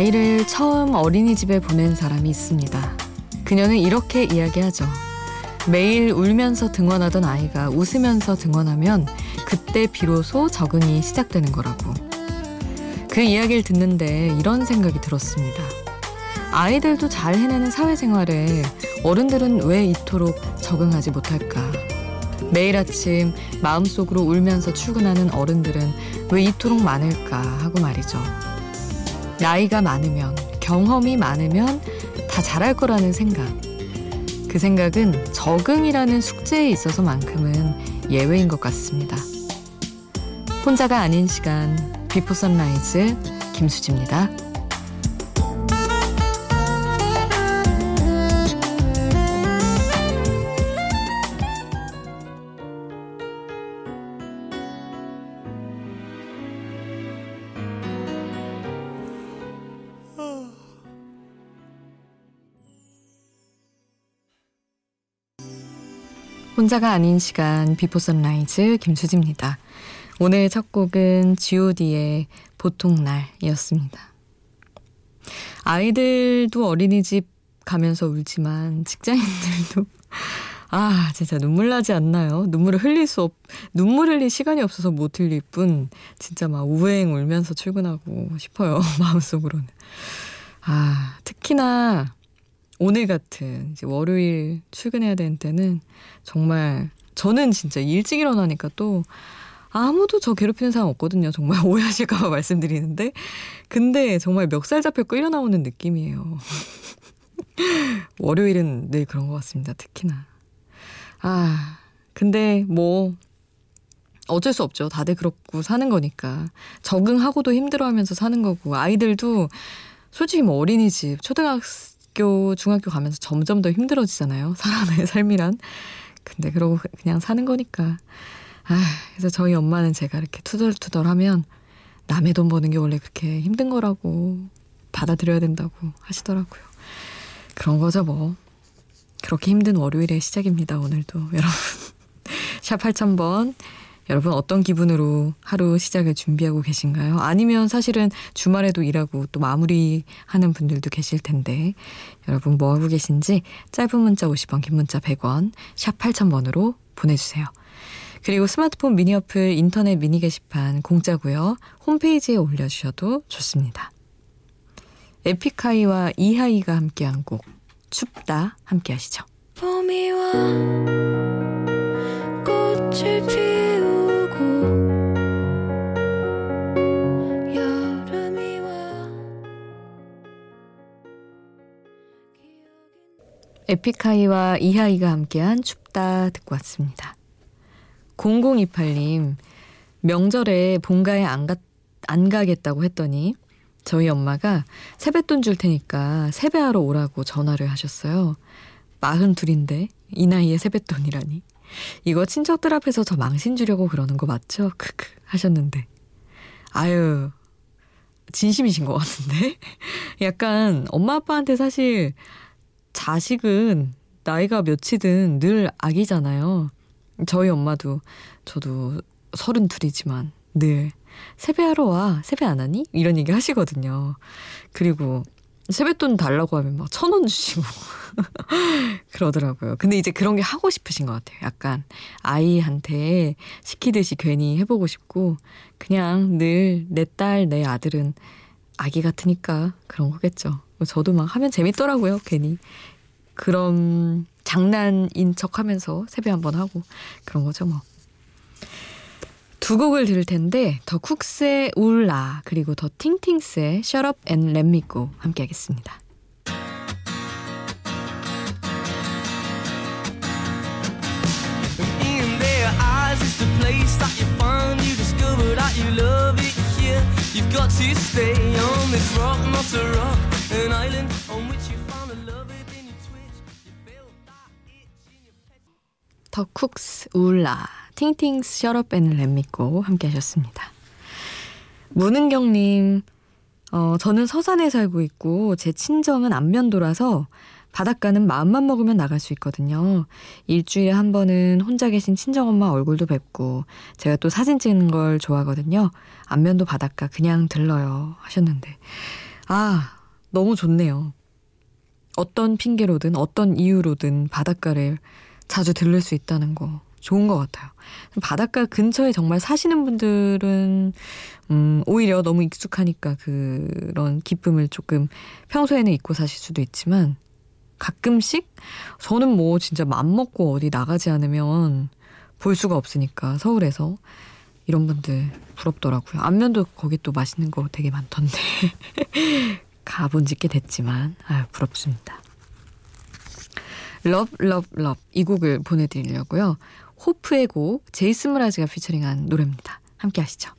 아이를 처음 어린이집에 보낸 사람이 있습니다. 그녀는 이렇게 이야기하죠. 매일 울면서 등원하던 아이가 웃으면서 등원하면 그때 비로소 적응이 시작되는 거라고. 그 이야기를 듣는데 이런 생각이 들었습니다. 아이들도 잘 해내는 사회생활에 어른들은 왜 이토록 적응하지 못할까? 매일 아침 마음속으로 울면서 출근하는 어른들은 왜 이토록 많을까 하고 말이죠. 나이가 많으면, 경험이 많으면 다 잘할 거라는 생각. 그 생각은 적응이라는 숙제에 있어서만큼은 예외인 것 같습니다. 혼자가 아닌 시간, 비포 선라이즈 김수지입니다. 혼자가 아닌 시간 비포 선라이즈 김수지입니다. 오늘 첫 곡은 god의 보통 날이었습니다. 아이들도 어린이집 가면서 울지만 직장인들도 아 진짜 눈물 나지 않나요? 눈물을 흘릴 수 없, 눈물 흘릴 시간이 없어서 못 흘릴 뿐 진짜 막 우행 울면서 출근하고 싶어요 마음속으로는. 아 특히나 오늘 같은 이제 월요일 출근해야 되는 때는 정말 저는 진짜 일찍 일어나니까 또 아무도 저 괴롭히는 사람 없거든요. 정말 오해하실까봐 말씀드리는데. 근데 정말 멱살 잡혀 끌려 나오는 느낌이에요. 월요일은 늘 그런 것 같습니다. 특히나. 아, 근데 뭐, 어쩔 수 없죠. 다들 그렇고 사는 거니까. 적응하고도 힘들어 하면서 사는 거고. 아이들도 솔직히 뭐 어린이집, 초등학생, 학교, 중학교 가면서 점점 더 힘들어지잖아요. 사람의 삶이란. 근데 그러고 그냥 사는 거니까. 아, 그래서 저희 엄마는 제가 이렇게 투덜투덜 하면 남의 돈 버는 게 원래 그렇게 힘든 거라고 받아들여야 된다고 하시더라고요. 그런 거죠, 뭐. 그렇게 힘든 월요일의 시작입니다, 오늘도. 여러분. 샵 8000번 여러분 어떤 기분으로 하루 시작을 준비하고 계신가요? 아니면 사실은 주말에도 일하고 또 마무리하는 분들도 계실 텐데 여러분 뭐 하고 계신지 짧은 문자 50원, 긴 문자 100원, 샵 8000번으로 보내주세요. 그리고 스마트폰 미니 어플 인터넷 미니 게시판 공짜고요. 홈페이지에 올려주셔도 좋습니다. 에픽하이와 이하이가 함께한 곡 춥다 함께 하시죠. 봄이와 꽃을 피 에픽하이와 이하이가 함께한 춥다 듣고 왔습니다. 0028님, 명절에 본가에 안, 가, 안 가겠다고 했더니 저희 엄마가 세뱃돈 줄 테니까 세배하러 오라고 전화를 하셨어요. 마흔 둘인데 이 나이에 세뱃돈이라니. 이거 친척들 앞에서 저 망신 주려고 그러는 거 맞죠? 크크 하셨는데. 아유, 진심이신 것 같은데? 약간 엄마 아빠한테 사실 자식은 나이가 몇이든 늘 아기잖아요. 저희 엄마도 저도 서른 둘이지만 늘 세배하러 와 세배 안 하니? 이런 얘기 하시거든요. 그리고 세뱃돈 달라고 하면 막 천 원 주시고 그러더라고요. 근데 이제 그런 게 하고 싶으신 것 같아요. 약간 아이한테 시키듯이 괜히 해보고 싶고 그냥 늘 내 딸, 내 아들은 아기 같으니까 그런 거겠죠. 저도 막 하면 재밌더라고요. 괜히 그런 장난인 척 하면서 세배 한번 하고 그런 거죠 뭐. 두 곡을 들을 텐데 더 쿡스의 울라 그리고 더 팅팅스의 Shut Up 함께 하겠습니다. 더 쿡스 울라 팅팅스 셔럽 앤 랩미고 함께 하셨습니다. 문은경님 어, 저는 서산에 살고 있고 제 친정은 안면도라서 바닷가는 마음만 먹으면 나갈 수 있거든요. 일주일에 한 번은 혼자 계신 친정엄마 얼굴도 뵙고 제가 또 사진 찍는 걸 좋아하거든요. 안면도 바닷가 그냥 들러요 하셨는데 아, 너무 좋네요. 어떤 핑계로든 어떤 이유로든 바닷가를 자주 들를 수 있다는 거 좋은 것 같아요. 바닷가 근처에 정말 사시는 분들은 음, 오히려 너무 익숙하니까 그런 기쁨을 조금 평소에는 잊고 사실 수도 있지만 가끔씩 저는 뭐 진짜 맘 먹고 어디 나가지 않으면 볼 수가 없으니까 서울에서 이런 분들 부럽더라고요. 안면도 거기 또 맛있는 거 되게 많던데 가본 지꽤 됐지만 아유 부럽습니다. 러브 러브 러브 이 곡을 보내드리려고요. 호프의 곡 제이슨 무라즈가 피처링한 노래입니다. 함께 하시죠.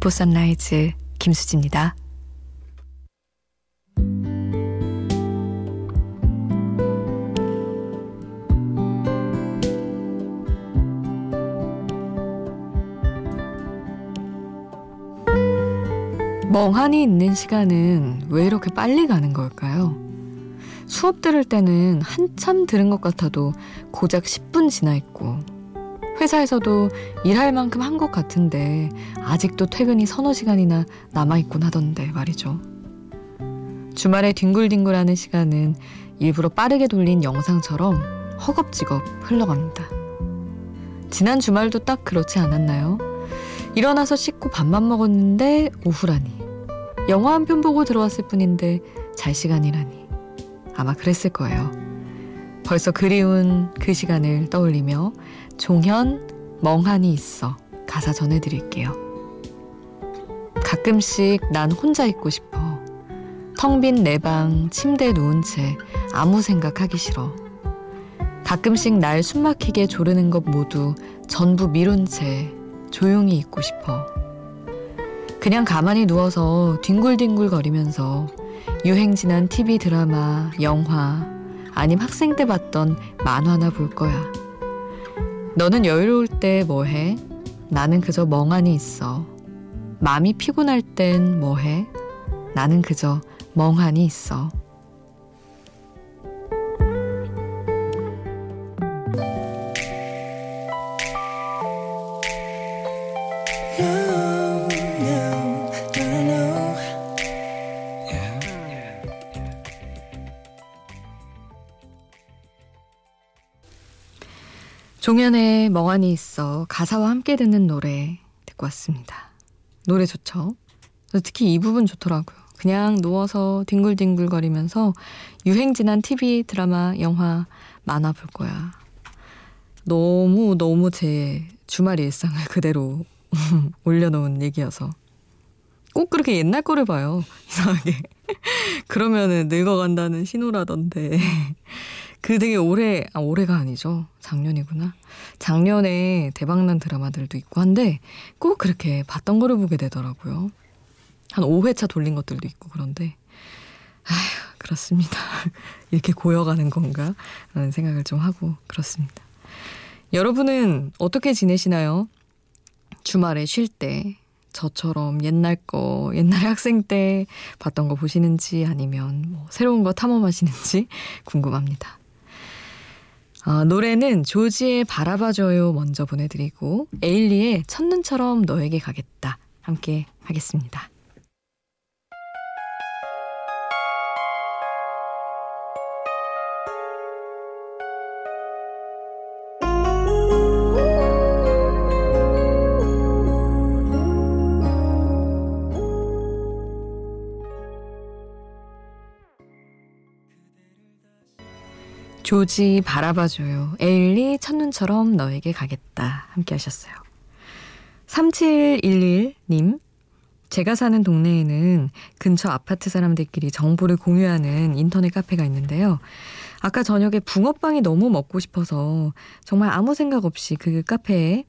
비포 선라이즈 김수지입니다. 멍하니 있는 시간은 왜 이렇게 빨리 가는 걸까요? 수업 들을 때는 한참 들은 것 같아도 고작 10분 지나 있고 회사에서도 일할 만큼 한 것 같은데 아직도 퇴근이 서너 시간이나 남아있곤 하던데 말이죠. 주말에 뒹굴뒹굴하는 시간은 일부러 빠르게 돌린 영상처럼 허겁지겁 흘러갑니다. 지난 주말도 딱 그렇지 않았나요? 일어나서 씻고 밥만 먹었는데 오후라니. 영화 한 편 보고 들어왔을 뿐인데 잘 시간이라니. 아마 그랬을 거예요. 벌써 그리운 그 시간을 떠올리며 종현 멍하니 있어 가사 전해드릴게요. 가끔씩 난 혼자 있고 싶어. 텅 빈 내 방 침대에 누운 채 아무 생각하기 싫어. 가끔씩 날 숨막히게 조르는 것 모두 전부 미룬 채 조용히 있고 싶어. 그냥 가만히 누워서 뒹굴뒹굴 거리면서 유행 지난 TV 드라마, 영화, 아님 학생 때 봤던 만화나 볼 거야. 너는 여유로울 때 뭐해? 나는 그저 멍하니 있어. 마음이 피곤할 땐 뭐해? 나는 그저 멍하니 있어. 종현의 멍하니 있어 가사와 함께 듣는 노래 듣고 왔습니다. 노래 좋죠? 특히 이 부분 좋더라고요. 그냥 누워서 뒹굴뒹굴거리면서 유행 지난 TV, 드라마, 영화 만화 볼 거야. 너무 너무 제 주말 일상을 그대로 올려놓은 얘기여서 꼭 그렇게 옛날 거를 봐요. 이상하게. 그러면은 늙어간다는 신호라던데. 그 되게 올해, 아, 올해가 아니죠. 작년이구나. 작년에 대박난 드라마들도 있고 한데 꼭 그렇게 봤던 거를 보게 되더라고요. 한 5회차 돌린 것들도 있고 그런데 아휴, 그렇습니다. 이렇게 고여가는 건가? 라는 생각을 좀 하고 그렇습니다. 여러분은 어떻게 지내시나요? 주말에 쉴 때 저처럼 옛날 거, 옛날 학생 때 봤던 거 보시는지 아니면 뭐 새로운 거 탐험하시는지 궁금합니다. 아, 노래는 조지의 바라봐줘요 먼저 보내드리고 에일리의 첫눈처럼 너에게 가겠다 함께 하겠습니다. 조지 바라봐줘요. 에일리 첫눈처럼 너에게 가겠다. 함께 하셨어요. 3711님. 제가 사는 동네에는 근처 아파트 사람들끼리 정보를 공유하는 인터넷 카페가 있는데요. 아까 저녁에 붕어빵이 너무 먹고 싶어서 정말 아무 생각 없이 그 카페에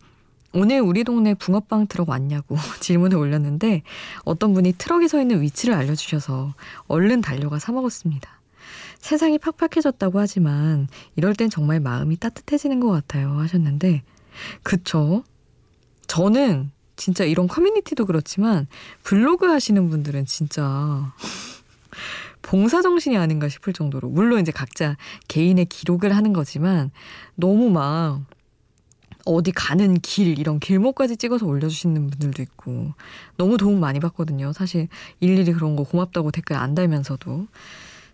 오늘 우리 동네 붕어빵 트럭 왔냐고 질문을 올렸는데 어떤 분이 트럭에 서 있는 위치를 알려주셔서 얼른 달려가 사 먹었습니다. 세상이 팍팍해졌다고 하지만 이럴 땐 정말 마음이 따뜻해지는 것 같아요 하셨는데 그쵸? 저는 진짜 이런 커뮤니티도 그렇지만 블로그 하시는 분들은 진짜 봉사 정신이 아닌가 싶을 정도로 물론 이제 각자 개인의 기록을 하는 거지만 너무 막 어디 가는 길 이런 길목까지 찍어서 올려주시는 분들도 있고 너무 도움 많이 받거든요. 사실 일일이 그런 거 고맙다고 댓글 안 달면서도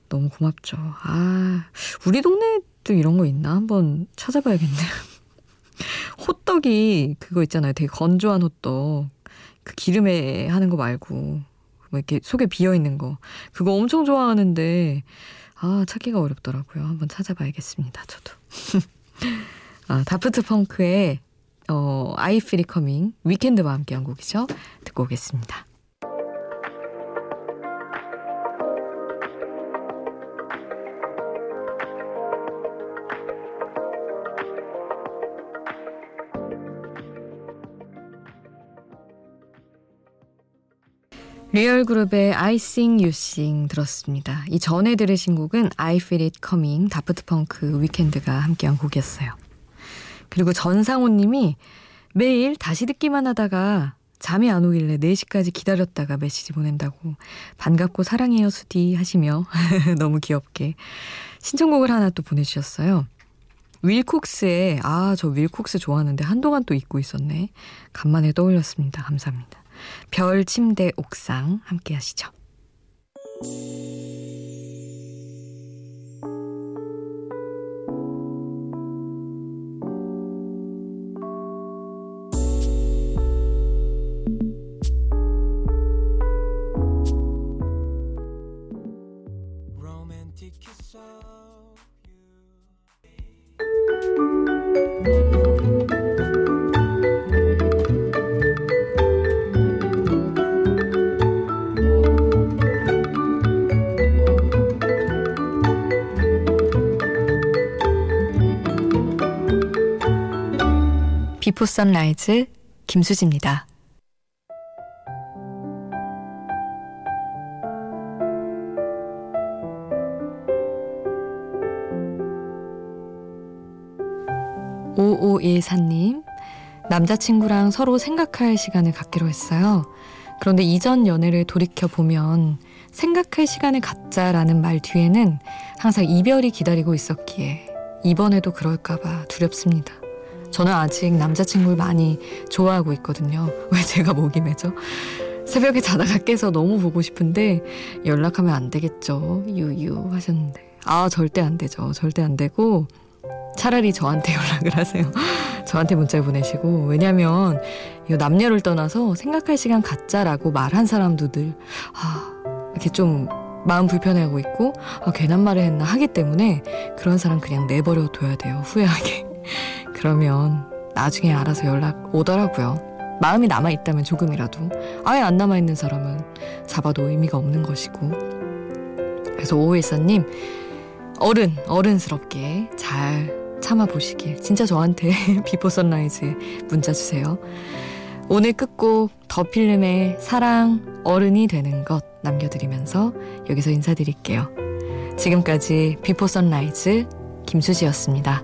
너무 고맙죠. 아 우리 동네도 이런 거 있나 한번 찾아봐야겠네요. 호떡이 그거 있잖아요. 되게 건조한 호떡 그 기름에 하는 거 말고 뭐 이렇게 속에 비어 있는 거 그거 엄청 좋아하는데 아 찾기가 어렵더라고요. 한번 찾아봐야겠습니다. 저도. 아, 다프트 펑크의 어, I Feel It Coming 위켄드와 함께한 곡이죠. 듣고 오겠습니다. 리얼 그룹의 I Sing You Sing 들었습니다. 이 전에 들으신 곡은 I Feel It Coming 다프트 펑크 위켄드가 함께한 곡이었어요. 그리고 전상호 님이 매일 다시 듣기만 하다가 잠이 안 오길래 4시까지 기다렸다가 메시지 보낸다고 반갑고 사랑해요 수디 하시며 너무 귀엽게 신청곡을 하나 또 보내주셨어요. 윌콕스의 아 저 윌콕스 좋아하는데 한동안 또 잊고 있었네. 간만에 떠올렸습니다. 감사합니다. 별 침대 옥상 함께 하시죠. 2부 선라이즈 김수지입니다. 오오일사님 남자친구랑 서로 생각할 시간을 갖기로 했어요. 그런데 이전 연애를 돌이켜 보면 생각할 시간을 갖자라는 말 뒤에는 항상 이별이 기다리고 있었기에 이번에도 그럴까봐 두렵습니다. 저는 아직 남자친구를 많이 좋아하고 있거든요. 왜 제가 목이 매죠? 새벽에 자다가 깨서 너무 보고 싶은데 연락하면 안 되겠죠. 유유 하셨는데. 아, 절대 안 되죠. 절대 안 되고 차라리 저한테 연락을 하세요. 저한테 문자 보내시고 왜냐면 이 남녀를 떠나서 생각할 시간 갖자라고 말한 사람도 늘 아, 이렇게 좀 마음 불편해하고 있고 아, 괜한 말을 했나 하기 때문에 그런 사람 그냥 내버려 둬야 돼요. 후회하게. 그러면 나중에 알아서 연락 오더라고요. 마음이 남아있다면 조금이라도. 아예 안 남아있는 사람은 잡아도 의미가 없는 것이고. 그래서 오일사님, 어른, 어른스럽게 잘 참아보시길. 진짜 저한테 비포 선라이즈에 문자 주세요. 오늘 끝곡 더 필름의 사랑 어른이 되는 것 남겨드리면서 여기서 인사드릴게요. 지금까지 비포 선라이즈 김수지였습니다.